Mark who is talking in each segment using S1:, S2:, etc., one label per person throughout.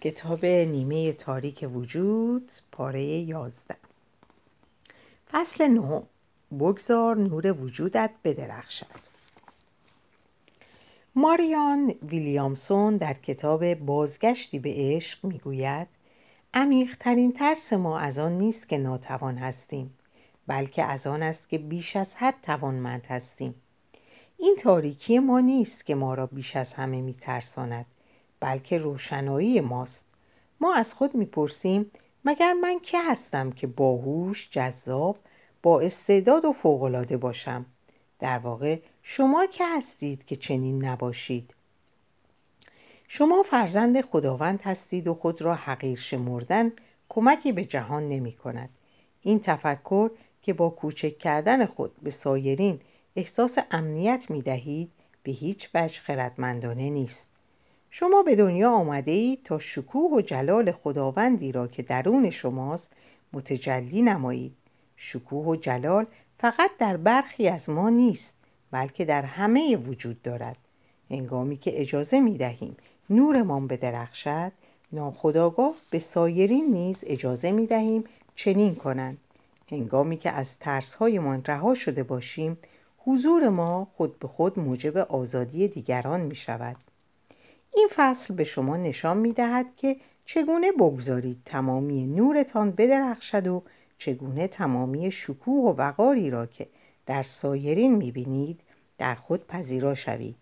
S1: کتاب نیمه تاریک وجود پاره یازده. فصل نه. بگذار نور وجودت بدرخشد. ماریان ویلیامسون در کتاب بازگشتی به عشق می‌گوید عمیقترین ترس ما از آن نیست که ناتوان هستیم بلکه از آن است که بیش از حد توانمند هستیم. این تاریکی ما نیست که ما را بیش از همه میترساند. بلکه روشنایی ماست ما از خود می‌پرسیم مگر من که هستم که باهوش جذاب با استعداد و فوقالعاده باشم در واقع شما که هستید که چنین نباشید شما فرزند خداوند هستید و خود را حقیر شمردن کمکی به جهان نمی کند. این تفکر که با کوچک کردن خود به سایرین احساس امنیت می دهید به هیچ وجه خردمندانه نیست. شما به دنیا آمده اید تا شکوه و جلال خداوندی را که درون شماست متجلی نمایید. شکوه و جلال فقط در برخی از ما نیست بلکه در همه وجود دارد. انگامی که اجازه می دهیم نورمان بدرخشد ناخداگاه به سایرین نیز اجازه می دهیم چنین کنند. هنگامی که از ترسهایمان رها شده باشیم حضور ما خود به خود موجب آزادی دیگران می شود. این فصل به شما نشان می دهد که چگونه بگذارید تمامی نورتان بدرخشد و چگونه تمامی شکوه و وقاری را که در سایرین می بینید در خود پذیرا شوید.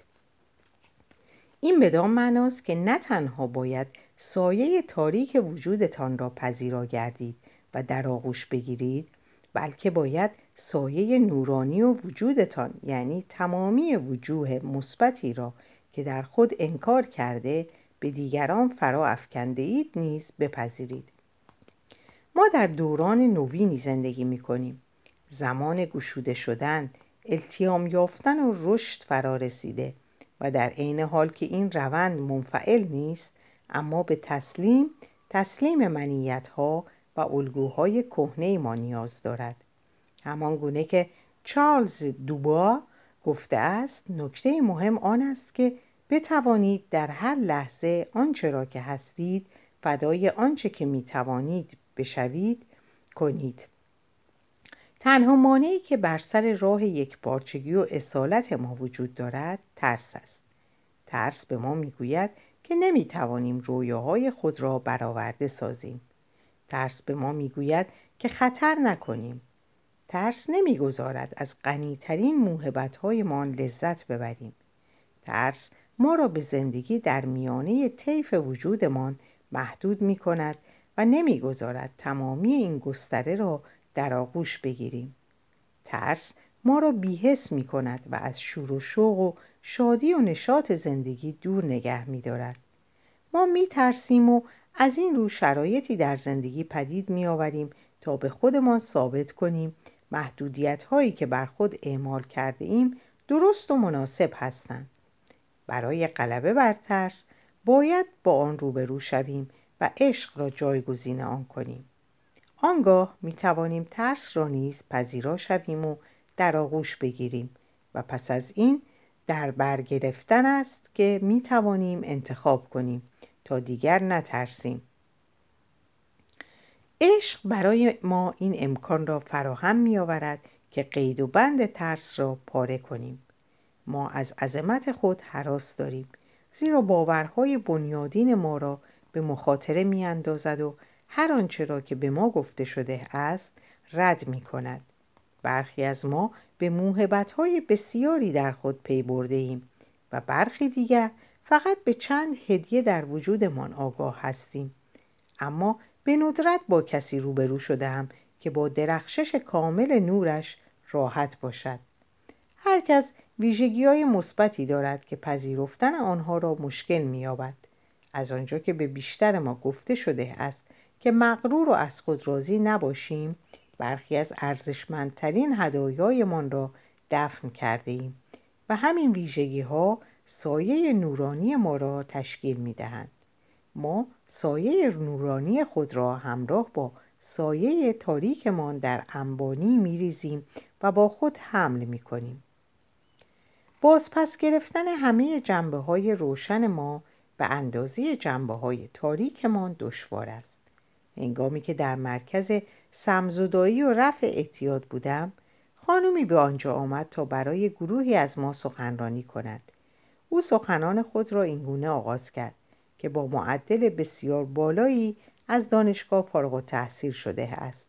S1: این بدان معناست که نه تنها باید سایه تاریک وجودتان را پذیرا گردید و در آغوش بگیرید بلکه باید سایه نورانی و وجودتان یعنی تمامی وجوه مثبتی را که در خود انکار کرده به دیگران فرا افکنده اید نیز بپذیرید. ما در دوران نوینی زندگی می کنیم زمان گشوده شدن التیام یافتن و رشد فرا رسیده و در عین حال که این روند منفعل نیست اما به تسلیم تسلیم منیت ها و الگوهای کهنه ما نیاز دارد. همان گونه که چارلز دوبا گفته است نکته مهم آن است که بتوانید در هر لحظه آنچه را که هستید فدای آنچه که می‌توانید بشوید کنید. تنها مانعی که بر سر راه یک بارچگی و اصالت ما وجود دارد ترس است. ترس به ما می‌گوید که نمی‌توانیم رویاهای خود را برآورده سازیم. ترس به ما می‌گوید که خطر نکنیم. ترس نمی‌گذارد از غنیترین موهبتهایمان لذت ببریم. ترس ما را به زندگی در میانه طیف وجودمان محدود می کند و نمی‌گذارد تمامی این گستره را در آغوش بگیریم ترس ما را بیهس می کند و از شور و شوق و شادی و نشاط زندگی دور نگه می دارد. ما می ترسیم و از این رو شرایطی در زندگی پدید می آوریم تا به خودمان ثابت کنیم محدودیت هایی که بر خود اعمال کرده ایم درست و مناسب هستند. برای غلبه بر ترس باید با آن روبرو شویم و عشق را جایگزین آن کنیم. آنگاه می توانیم ترس را نیز پذیرا شویم و در آغوش بگیریم و پس از این در برگرفتن است که می توانیم انتخاب کنیم تا دیگر نترسیم عشق برای ما این امکان را فراهم می آورد که قید و بند ترس را پاره کنیم ما از عظمت خود حراس داریم زیرا باورهای بنیادین ما را به مخاطره می اندازد و هر آنچه را که به ما گفته شده است رد می کند برخی از ما به موهبتهای بسیاری در خود پی برده ایم و برخی دیگر فقط به چند هدیه در وجودمان آگاه هستیم. اما به ندرت با کسی روبرو شدم که با درخشش کامل نورش راحت باشد. هر کس ویژگی های مثبتی دارد که پذیرفتن آنها را مشکل می‌یابد از آنجا که به بیشتر ما گفته شده است که مغرور و از خود راضی نباشیم برخی از ارزشمندترین هدایایمان را دفن کرده ایم و همین ویژگی ها سایه نورانی ما را تشکیل می دهند. ما سایه نورانی خود را همراه با سایه تاریکمان در انبانی می ریزیم و با خود حمل می کنیم. باز پس گرفتن همه جنبه های روشن ما به اندازه جنبه های تاریکمان دشوار است. هنگامی که در مرکز سمزدایی و رفع اعتیاد بودم خانمی به آنجا آمد تا برای گروهی از ما سخنرانی کند. او سخنان خود را اینگونه آغاز کرد که با معدل بسیار بالایی از دانشگاه فارغ التحصیل شده است.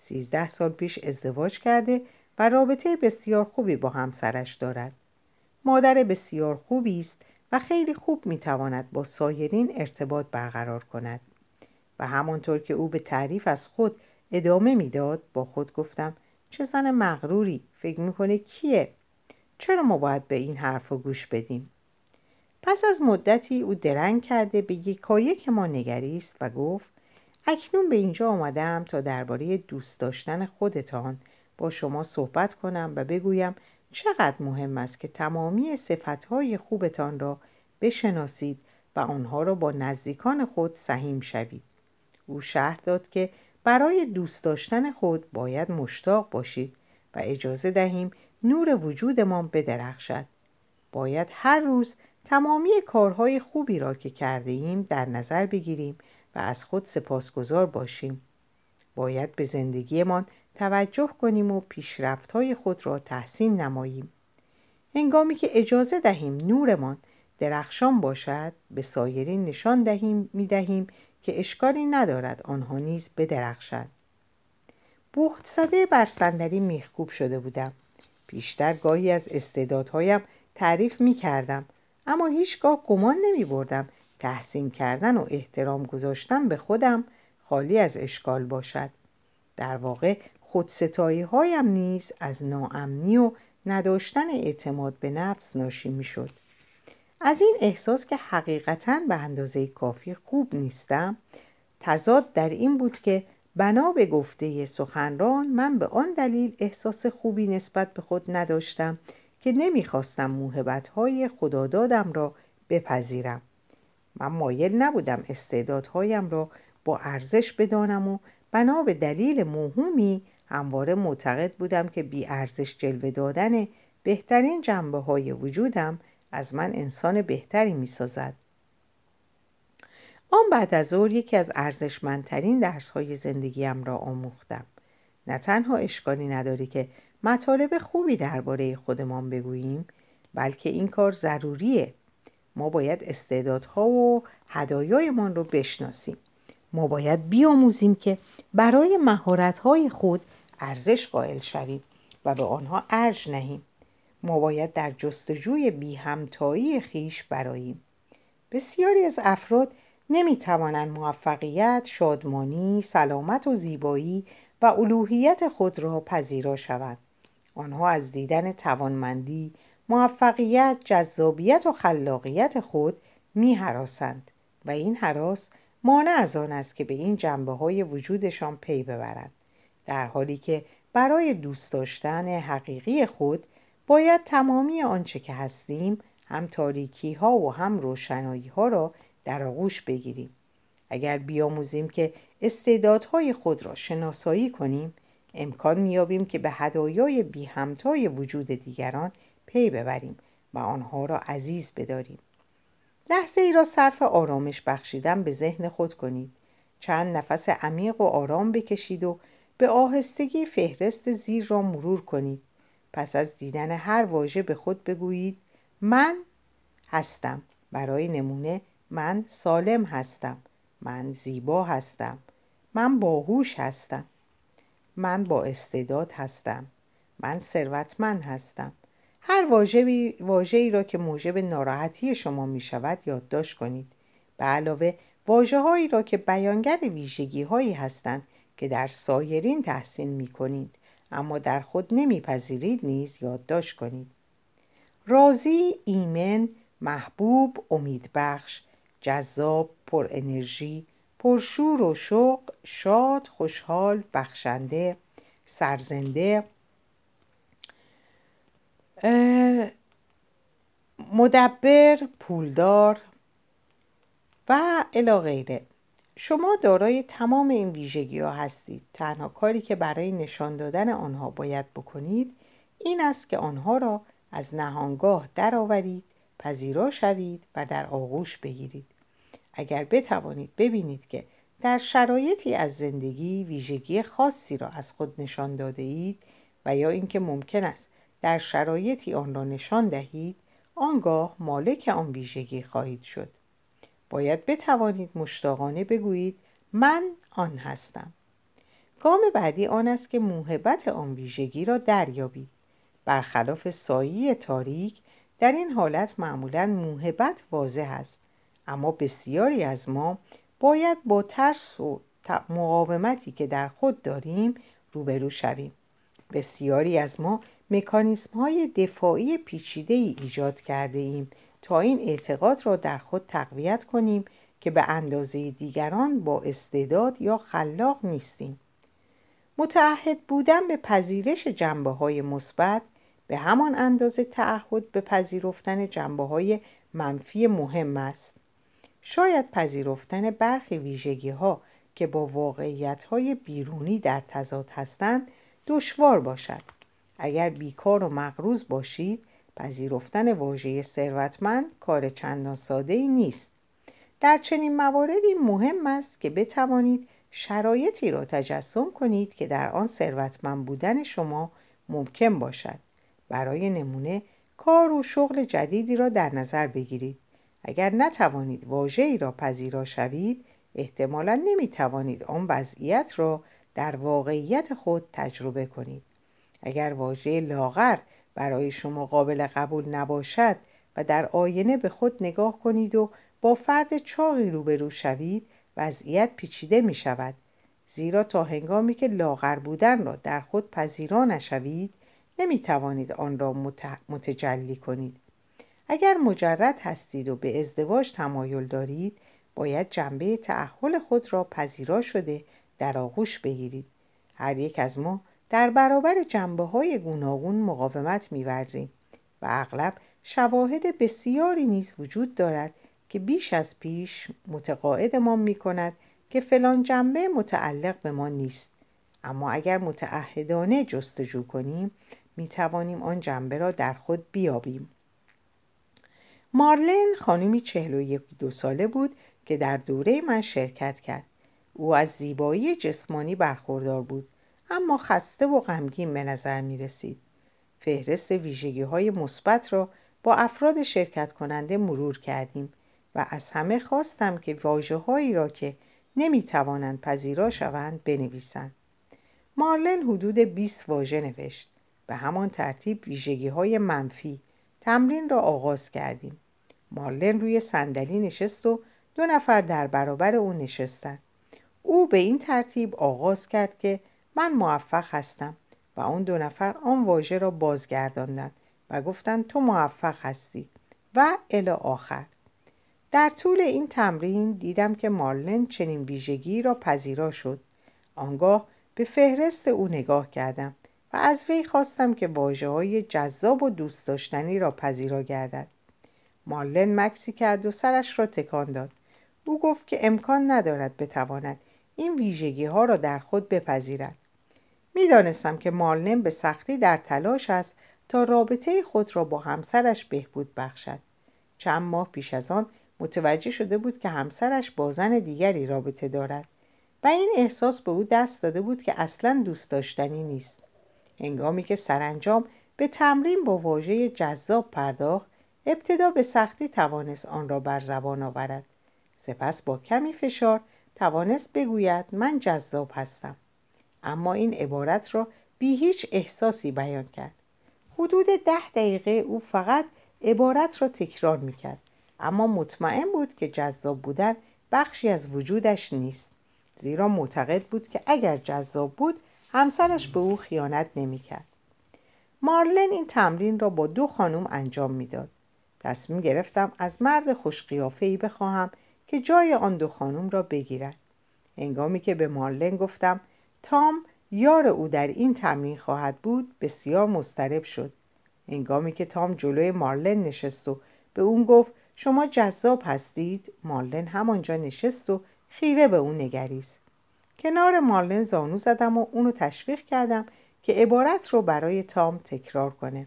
S1: سیزده سال پیش ازدواج کرده و رابطه بسیار خوبی با همسرش دارد. مادر بسیار خوبی است و خیلی خوب می‌تواند با سایرین ارتباط برقرار کند. و همانطور که او به تعریف از خود ادامه می‌داد با خود گفتم چه زن مغروری فکر می‌کنه کیه؟ چرا ما باید به این حرف گوش بدیم؟ پس از مدتی او درنگ کرده به یکایک ما نگریست و گفت اکنون به اینجا آمدم تا درباره دوست داشتن خودتان با شما صحبت کنم و بگویم چقدر مهم است که تمامی صفتهای خوبتان را بشناسید و آنها را با نزدیکان خود سهیم شوید. او شهر داد که برای دوست داشتن خود باید مشتاق باشید و اجازه دهیم نور وجودمان بدرخشد. باید هر روز تمامی کارهای خوبی را که کرده ایم در نظر بگیریم و از خود سپاسگزار باشیم. باید به زندگیمان توجه کنیم و پیشرفتهای خود را تحسین نماییم. هنگامی که اجازه دهیم نورمان درخشان باشد به سایرین نشان دهیم می دهیم که اشکالی ندارد آنها نیز بدرخشند. بخت زده بر صندلی میخکوب شده بودم. بیشتر گاهی از استعدادهایم تعریف می کردم اما هیچگاه گمان نمی بردم تحسین کردن و احترام گذاشتن به خودم خالی از اشکال باشد. در واقع خودستایی هایم نیز از ناامنی و نداشتن اعتماد به نفس ناشی می شد. از این احساس که حقیقتا به اندازه کافی خوب نیستم تضاد در این بود که بنا به گفته سخنران من به آن دلیل احساس خوبی نسبت به خود نداشتم که نمی‌خواستم موهبتهای خدادادم را بپذیرم من مایل نبودم استعدادهایم را با ارزش بدانم و بنا به دلیل موهومی همواره معتقد بودم که بی ارزش جلوه دادن بهترین جنبه های وجودم از من انسان بهتری می سازد. آن بعد از ظهر یکی از ارزشمندترین درس های زندگیم را آموختم. نه تنها اشکالی نداری که مطالب خوبی درباره خودمان بگوییم بلکه این کار ضروریه ما باید استعدادها و هدایایمان رو بشناسیم ما باید بیاموزیم که برای مهارت‌های خود ارزش قائل شویم و به آنها ارج نهیم. ما باید در جستجوی بی همتایی خیش براییم. بسیاری از افراد نمی توانند موفقیت، شادمانی، سلامت و زیبایی و الوهیت خود را پذیرا شوند. آنها از دیدن توانمندی، موفقیت، جذابیت و خلاقیت خود می حراسند و این حراس مانع از آن است که به این جنبه های وجودشان پی ببرند. در حالی که برای دوست داشتن حقیقی خود باید تمامی آنچه که هستیم هم تاریکی ها و هم روشنایی ها را در آغوش بگیریم. اگر بیاموزیم که استعدادهای خود را شناسایی کنیم امکان میابیم که به هدایای بی همتای وجود دیگران پی ببریم و آنها را عزیز بداریم. لحظه ای را صرف آرامش بخشیدن به ذهن خود کنید. چند نفس عمیق و آرام بکشید و به آهستگی فهرست زیر را مرور کنید. پس از دیدن هر واژه به خود بگویید من هستم. برای نمونه من سالم هستم. من زیبا هستم. من باهوش هستم. من با استعداد هستم. من ثروتمند هستم. هر واژه ای را که موجب ناراحتی شما می شود یادداشت کنید. به علاوه واجه هایی را که بیانگر ویژگی هایی هستند که در سایرین تحسین می کنید اما در خود نمیپذیرید نیز یادداشت کنید. راضی ایمن محبوب امیدبخش جذاب پر انرژی پرشور و شوق شاد خوشحال بخشنده سرزنده مدبر پولدار و الی غیره. شما دارای تمام این ویژگی ها هستید. تنها کاری که برای نشان دادن آنها باید بکنید این است که آنها را از نهانگاه درآورید پذیرا شوید و در آغوش بگیرید. اگر بتوانید ببینید که در شرایطی از زندگی ویژگی خاصی را از خود نشان داده اید و یا اینکه ممکن است در شرایطی آن را نشان دهید آنگاه مالک آن ویژگی خواهید شد. باید بتوانید مشتاقانه بگویید من آن هستم. گام بعدی آن است که موهبت آن ویژگی را دریابید. برخلاف سایی تاریک در این حالت معمولا موهبت واضح است. اما بسیاری از ما باید با ترس و مقاومتی که در خود داریم روبرو شویم. بسیاری از ما مکانیسم های دفاعی پیچیده ای ایجاد کرده ایم تا این اعتقاد را در خود تقویت کنیم که به اندازه دیگران با استعداد یا خلاق نیستیم. متعهد بودن به پذیرش جنبه های مثبت به همان اندازه تعهد به پذیرفتن جنبه های منفی مهم است. شاید پذیرفتن برخی ویژگی ها که با واقعیت های بیرونی در تضاد هستند دشوار باشد. اگر بیکار و مغروز باشید پذیرفتن واژه ثروتمند کار چندان ساده ای نیست. در چنین مواردی مهم است که بتوانید شرایطی را تجسم کنید که در آن ثروتمند بودن شما ممکن باشد. برای نمونه کار و شغل جدیدی را در نظر بگیرید. اگر نتوانید واژه‌ای را پذیرا شوید احتمالا نمی‌توانید آن وضعیت را در واقعیت خود تجربه کنید. اگر واژه لاغر برای شما قابل قبول نباشد و در آینه به خود نگاه کنید و با فرد چاقی روبرو شوید وضعیت پیچیده می شود. زیرا تا هنگامی که لاغر بودن را در خود پذیرا نشوید نمی توانید آن را متجلی کنید. اگر مجرد هستید و به ازدواج تمایل دارید باید جنبه تعهل خود را پذیرا شده در آغوش بگیرید. هر یک از ما در برابر جنبه های گوناگون مقاومت میورزیم و اغلب شواهد بسیاری نیز وجود دارد که بیش از پیش متقاعدمان می کند که فلان جنبه متعلق به ما نیست. اما اگر متعهدانه جستجو کنیم می توانیم آن جنبه را در خود بیابیم. مارلن خانمی چهل و یک دو ساله بود که در دوره من شرکت کرد. او از زیبایی جسمانی برخوردار بود. اما خسته و غمگین به نظر می رسید. فهرست ویژگی های مثبت را با افراد شرکت کننده مرور کردیم و از همه خواستم که واجه هایی را که نمی توانند پذیرا شوند بنویسند. مارلن حدود 20 واژه نوشت. به همان ترتیب ویژگی های منفی تمرین را آغاز کردیم. مارلن روی صندلی نشست و دو نفر در برابر او نشستند. او به این ترتیب آغاز کرد که من موفق هستم. و اون دو نفر آن واژه را بازگرداندند و گفتند تو موفق هستی. و الی آخر. در طول این تمرین دیدم که مارلن چنین ویژگی را پذیرا شد. آنگاه به فهرست او نگاه کردم و از وی خواستم که واجه های جذاب و دوست داشتنی را پذیرا گردد. مارلن مکسی کرد و سرش را تکان داد. او گفت که امکان ندارد بتواند این ویژگی ها را در خود بپذیرد. می‌دانستم که مارلن به سختی در تلاش است تا رابطه خود را با همسرش بهبود بخشد. چند ماه پیش از آن متوجه شده بود که همسرش با زن دیگری رابطه دارد و این احساس به او دست داده بود که اصلا دوست داشتنی نیست. هنگامی که سرانجام به تمرین با واژه جذاب پرداخت ابتدا به سختی توانست آن را بر زبان آورد. سپس با کمی فشار توانست بگوید من جذاب هستم. اما این عبارت را بی هیچ احساسی بیان کرد. حدود ده دقیقه او فقط عبارت را تکرار می‌کرد. اما مطمئن بود که جذاب بودن بخشی از وجودش نیست. زیرا معتقد بود که اگر جذاب بود همسرش به او خیانت نمی‌کرد. مارلن این تمرین را با دو خانم انجام می‌داد. تصمیم گرفتم از مرد خوشقیافه بخواهم که جای آن دو خانم را بگیرد. هنگامی که به مارلن گفتم تام یار او در این تمرین خواهد بود بسیار مضطرب شد. هنگامی که تام جلوی مارلن نشست و به اون گفت شما جذاب هستید. مارلن همانجا نشست و خیره به اون نگریست. کنار مارلن زانو زدم و اونو تشویق کردم که عبارت رو برای تام تکرار کنه.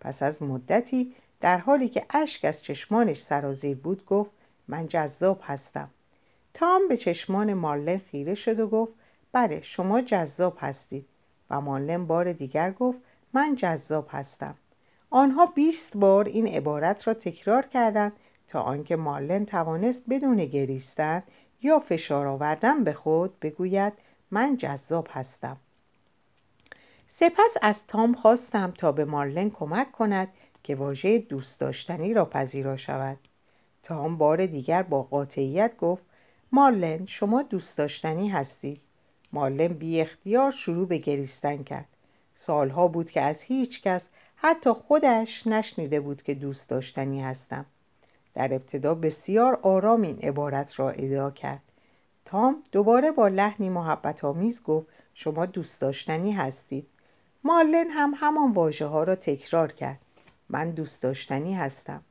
S1: پس از مدتی در حالی که اشک از چشمانش سرازیر بود گفت من جذاب هستم. تام به چشمان مارلن خیره شد و گفت بله شما جذاب هستید. و مارلن بار دیگر گفت من جذاب هستم. آنها بیست بار این عبارت را تکرار کردند تا آنکه مارلن توانست بدون گریستن یا فشار آوردن به خود بگوید من جذاب هستم. سپس از تام خواستم تا به مارلن کمک کند که واژه دوست داشتنی را پذیرا شود. تام بار دیگر با قاطعیت گفت مارلن شما دوست داشتنی هستی مارلن بی اختیار شروع به گریستن کرد. سالها بود که از هیچ کس حتی خودش نشنیده بود که دوست داشتنی هستم. در ابتدا بسیار آرام این عبارت را ادعا کرد. تام دوباره با لحنی محبت آمیز گفت شما دوست داشتنی هستید. مارلن هم همان واژه ها را تکرار کرد. من دوست داشتنی هستم.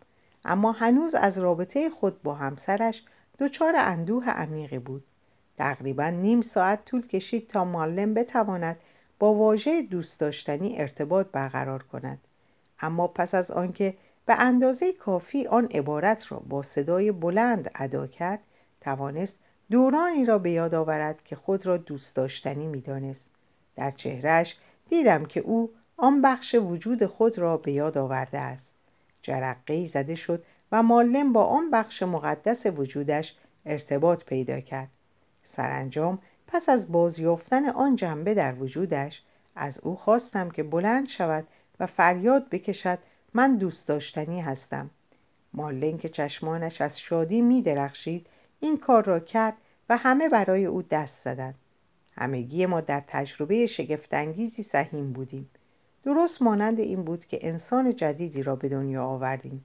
S1: اما هنوز از رابطه خود با همسرش دچار اندوه عمیقی بود. تقریبا نیم ساعت طول کشید تا مارلن بتواند با واژه دوست داشتنی ارتباط برقرار کند. اما پس از آنکه به اندازه کافی آن عبارت را با صدای بلند ادا کرد توانست دورانی را به یاد آورد که خود را دوست داشتنی می‌دانست. در چهرهش دیدم که او آن بخش وجود خود را به یاد آورده است. جرقه زده شد و مالم با آن بخش مقدس وجودش ارتباط پیدا کرد. سرانجام پس از بازیافتن آن جنبه در وجودش از او خواستم که بلند شود و فریاد بکشد من دوست داشتنی هستم. مالن که چشمانش از شادی می درخشید این کار را کرد و همه برای او دست زدند. همگی ما در تجربه شگفتانگیزی سهیم بودیم. درست مانند این بود که انسان جدیدی را به دنیا آوردیم.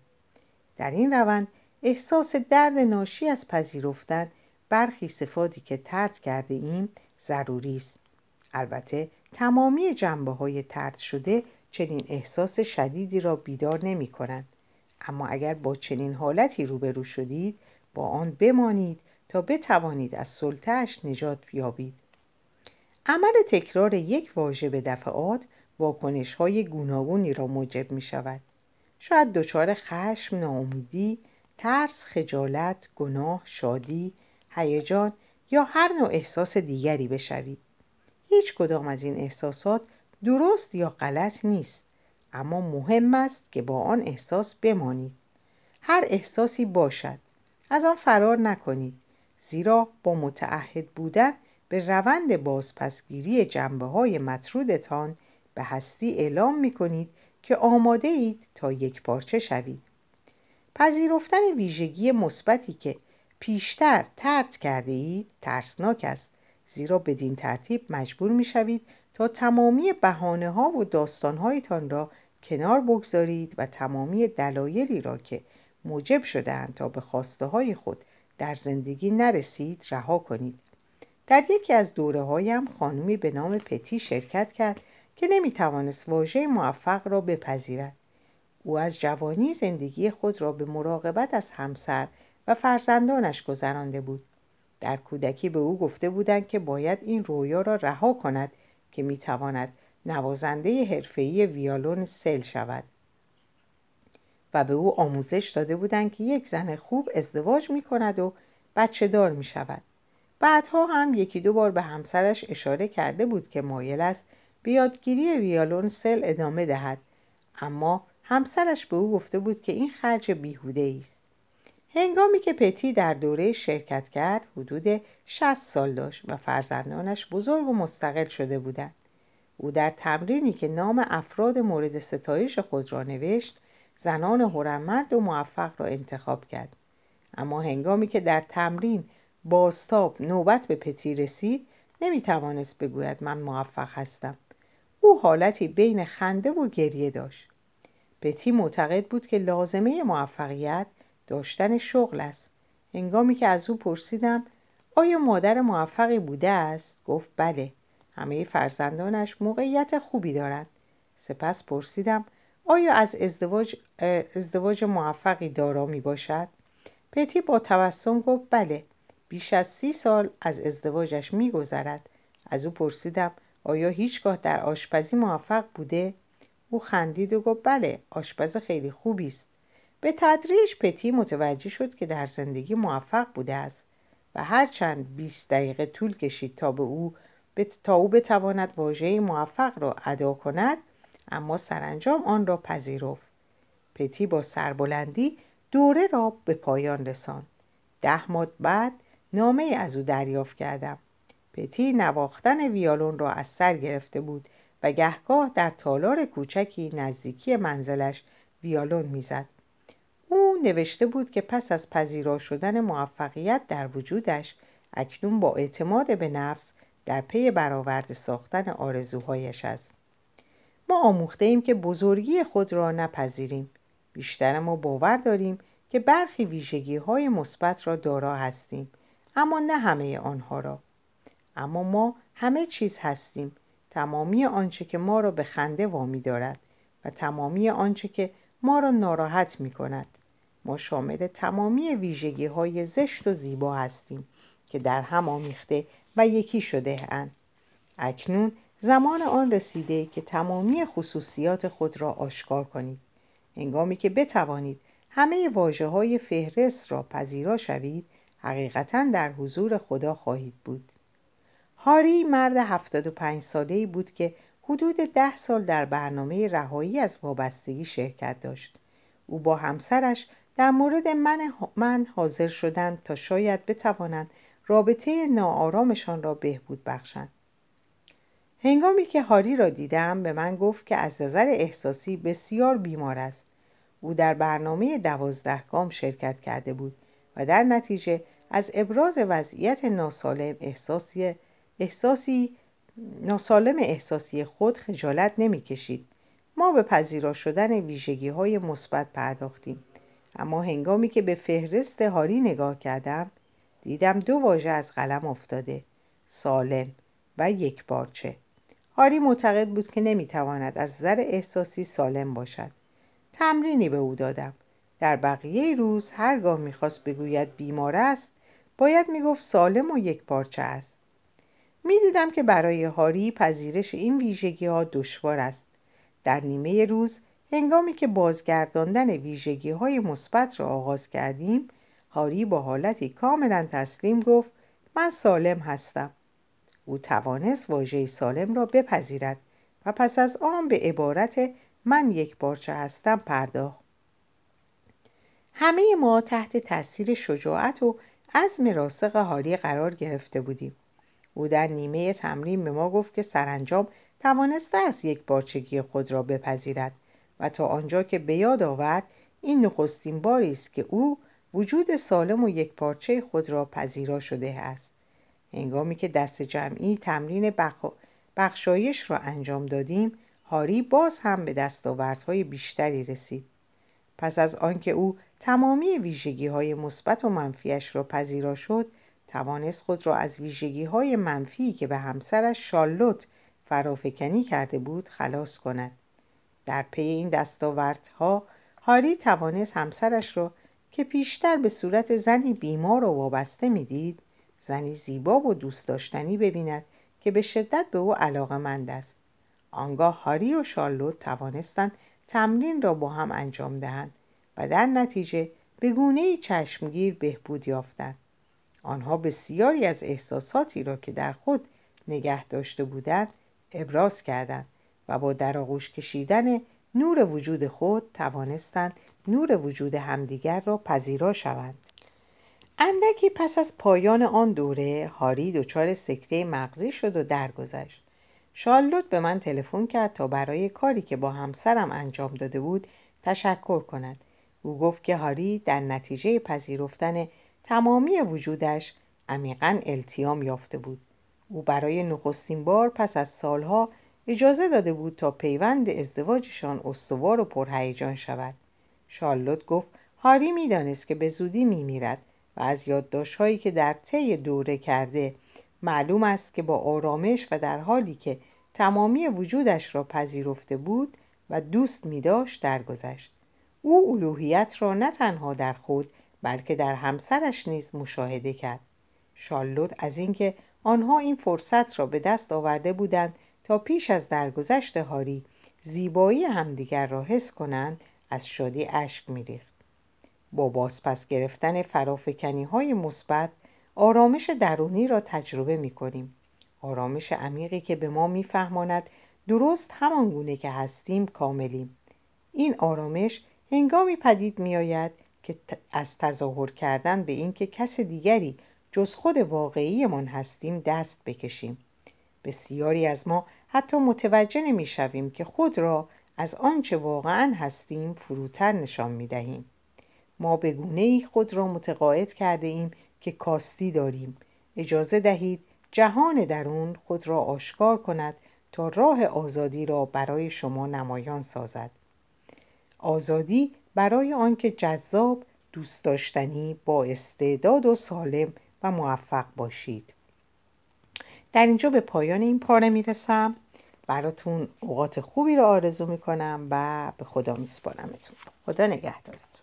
S1: در این روند احساس درد ناشی از پذیرفتن برخی صفاتی که ترد کرده ایم ضروری است. البته تمامی جنبه های ترد شده چنین احساس شدیدی را بیدار نمی کنند. اما اگر با چنین حالتی روبرو شدید با آن بمانید تا بتوانید از سلطهش نجات یابید عمل تکرار یک واژه به دفعات واکنش های گوناگونی را موجب می شود شاید دچار خشم، ناامیدی، ترس، خجالت، گناه، شادی، هیجان یا هر نوع احساس دیگری بشوید. هیچ کدام از این احساسات درست یا غلط نیست اما مهم است که با آن احساس بمانید. هر احساسی باشد از آن فرار نکنید زیرا با متعهد بودن به روند بازپسگیری جنبه های مطرودتان به هستی اعلام می کنید که آماده اید تا یک پارچه شوید. پذیرفتن ویژگی مثبتی که پیشتر ترد کرده اید ترسناک است. زیرا بدین ترتیب مجبور می شوید تا تمامی بهانه ها و داستان هایتان را کنار بگذارید و تمامی دلایلی را که موجب شدهاند تا به خواسته های خود در زندگی نرسید رها کنید. در یکی از دوره هایم خانمی به نام پتی شرکت کرد که نمی توانست واژه موفق را بپذیرد. او از جوانی زندگی خود را به مراقبت از همسر و فرزندانش گذرانده بود. در کودکی به او گفته بودند که باید این رویا را رها کند که می‌تواند نوازنده حرفه‌ای ویالون سل شود. و به او آموزش داده بودند که یک زن خوب ازدواج می کند و بچه دار می شود. بعدها هم یکی دو بار به همسرش اشاره کرده بود که مایل است به یادگیری ویالون سل ادامه دهد. اما همسرش به او گفته بود که این خرج بیهوده است. هنگامی که پتی در دوره شرکت کرد حدود 60 سال داشت و فرزندانش بزرگ و مستقل شده بودند. او در تمرینی که نام افراد مورد ستایش خود را نوشت زنان هرمند و موفق را انتخاب کرد. اما هنگامی که در تمرین باستاب نوبت به پتی رسید نمی توانست بگوید من موفق هستم. او حالتی بین خنده و گریه داشت. پتی معتقد بود که لازمه موفقیت داشتن شغل است هنگامی که از او پرسیدم آیا مادر موفقی بوده است گفت بله همه فرزندانش موقعیت خوبی دارند سپس پرسیدم آیا از ازدواج, ازدواج موفقی دارا می باشد؟ پتی با تبسم گفت بله بیش از سی سال از ازدواجش می گذرد. از او پرسیدم آیا هیچگاه در آشپزی موفق بوده؟ او خندید و گفت بله آشپز خیلی خوبی است به تدریج پتی متوجه شد که در زندگی موفق بوده است و هرچند 20 دقیقه طول کشید تا به او تا او بتواند واژه موفق را ادا کند اما سرانجام آن را پذیرفت. پتی با سربلندی دوره را به پایان رساند. ده ماه بعد نامه از او دریافت کردم. پتی نواختن ویالون را از سر گرفته بود و گهگاه در تالار کوچکی نزدیکی منزلش ویالون می‌زد. نوشته بود که پس از پذیرا شدن موفقیت در وجودش اکنون با اعتماد به نفس در پی برآورده ساختن آرزوهایش است. ما آموخته ایم که بزرگی خود را نپذیریم. بیشتر ما باور داریم که برخی ویژگی های مثبت را دارا هستیم اما نه همه آنها را. اما ما همه چیز هستیم. تمامی آنچه که ما را به خنده وامی دارد و تمامی آنچه که ما را ناراحت می کند ما شامل تمامی ویژگی های زشت و زیبا هستیم که در هم آمیخته و یکی شده اند. اکنون زمان آن رسیده که تمامی خصوصیات خود را آشکار کنید. هنگامی که بتوانید همه واجه های فهرست را پذیرا شوید حقیقتا در حضور خدا خواهید بود. هاری مرد 75 ساله‌ای بود که حدود ده سال در برنامه رهایی از وابستگی شرکت داشت. او با همسرش در مورد من, من حاضر شدند تا شاید بتوانند رابطه ناآرامشان را بهبود بخشند. هنگامی که هاری را دیدم به من گفت که از نظر احساسی بسیار بیمار است. او در برنامه دوازده گام شرکت کرده بود و در نتیجه از ابراز وضعیت ناسالم احساسی, احساسی ناسالم احساسی خود خجالت نمی کشید. ما به پذیرا شدن ویژگی های مثبت پرداختیم. اما هنگامی که به فهرست هاری نگاه کردم دیدم دو واژه از قلم افتاده سالم و یک بارچه هاری معتقد بود که نمی‌تواند از نظر احساسی سالم باشد. تمرینی به او دادم. در بقیه روز هرگاه می‌خواست بگوید بیمار است باید می‌گفت سالم و یک پارچه است. می‌دیدم که برای هاری پذیرش این ویژگی ها دشوار است. در نیمه روز هنگامی که بازگرداندن ویژگی های مثبت را آغاز کردیم هاری با حالتی کاملا تسلیم گفت من سالم هستم. او توانست واژه سالم را بپذیرد و پس از آن به عبارت من یک بارچه هستم پرداخت. همه ما تحت تاثیر شجاعت و عزم راسق هاری قرار گرفته بودیم. او در نیمه تمرین به ما گفت که سرانجام توانسته است یک بارچگی خود را بپذیرد. و تا آنجا که به یاد آورد این نخستین باری است که او وجود سالم و یک پارچه خود را پذیرا شده است. هنگامی که دست جمعی تمرین بخشایش را انجام دادیم هاری باز هم به دستاوردهای بیشتری رسید. پس از آنکه او تمامی ویژگی های مثبت و منفیش را پذیرا شد توانست خود را از ویژگی های منفی که به همسرش شالوت فرافکنی کرده بود خلاص کند. در پی این دستاوردها هاری توانست همسرش را که پیشتر به صورت زنی بیمار و وابسته می‌دید زنی زیبا و دوست داشتنی ببیند که به شدت به او علاقمند است. آنگاه هاری و شارلوت توانستند تمرین را با هم انجام دهند و در نتیجه به گونه چشمگیر بهبود یافتند. آنها بسیاری از احساساتی را که در خود نگه داشته بودند ابراز کردند. و با در آغوش کشیدن نور وجود خود توانستند نور وجود همدیگر را پذیرا شوند. اندکی پس از پایان آن دوره هاری دچار سکته مغزی شد و درگذشت. شارلوت به من تلفن کرد تا برای کاری که با همسرم انجام داده بود تشکر کند. او گفت که هاری در نتیجه پذیرفتن تمامی وجودش عمیقا التیام یافته بود. او برای نخستین بار پس از سالها اجازه داده بود تا پیوند ازدواجشان استوار و پرهیجان شود. شارلوت گفت هاری می‌دانست که به زودی میمیرد و از یادداشتهایی که در طی دوره کرده معلوم است که با آرامش و در حالی که تمامی وجودش را پذیرفته بود و دوست می داشت درگذشت. او الوهیت را نه تنها در خود بلکه در همسرش نیز مشاهده کرد. شالوت از اینکه آنها این فرصت را به دست آورده بودند تا پیش از درگذشت هاری زیبایی همدیگر را حس کنند از شادی اشک میریخت. با بازپس گرفتن فرافکنی های مثبت آرامش درونی را تجربه می کنیم آرامش عمیقی که به ما میفهماند درست همان گونه که هستیم کاملیم. این آرامش هنگامی پدید می آید که از تظاهر کردن به اینکه کس دیگری جز خود واقعیمان هستیم دست بکشیم. بسیاری از ما حتی متوجه نمی شویم که خود را از آنچه واقعا هستیم فروتر نشان می دهیم. ما به گونه ای خود را متقاعد کرده ایم که کاستی داریم. اجازه دهید جهان درون خود را آشکار کند تا راه آزادی را برای شما نمایان سازد. آزادی برای آنکه جذاب دوست داشتنی با استعداد و سالم و موفق باشید. در اینجا به پایان این پاره می‌رسم. براتون اوقات خوبی رو آرزو می‌کنم و به خدا میسپارمتون. خدا نگهدارتون.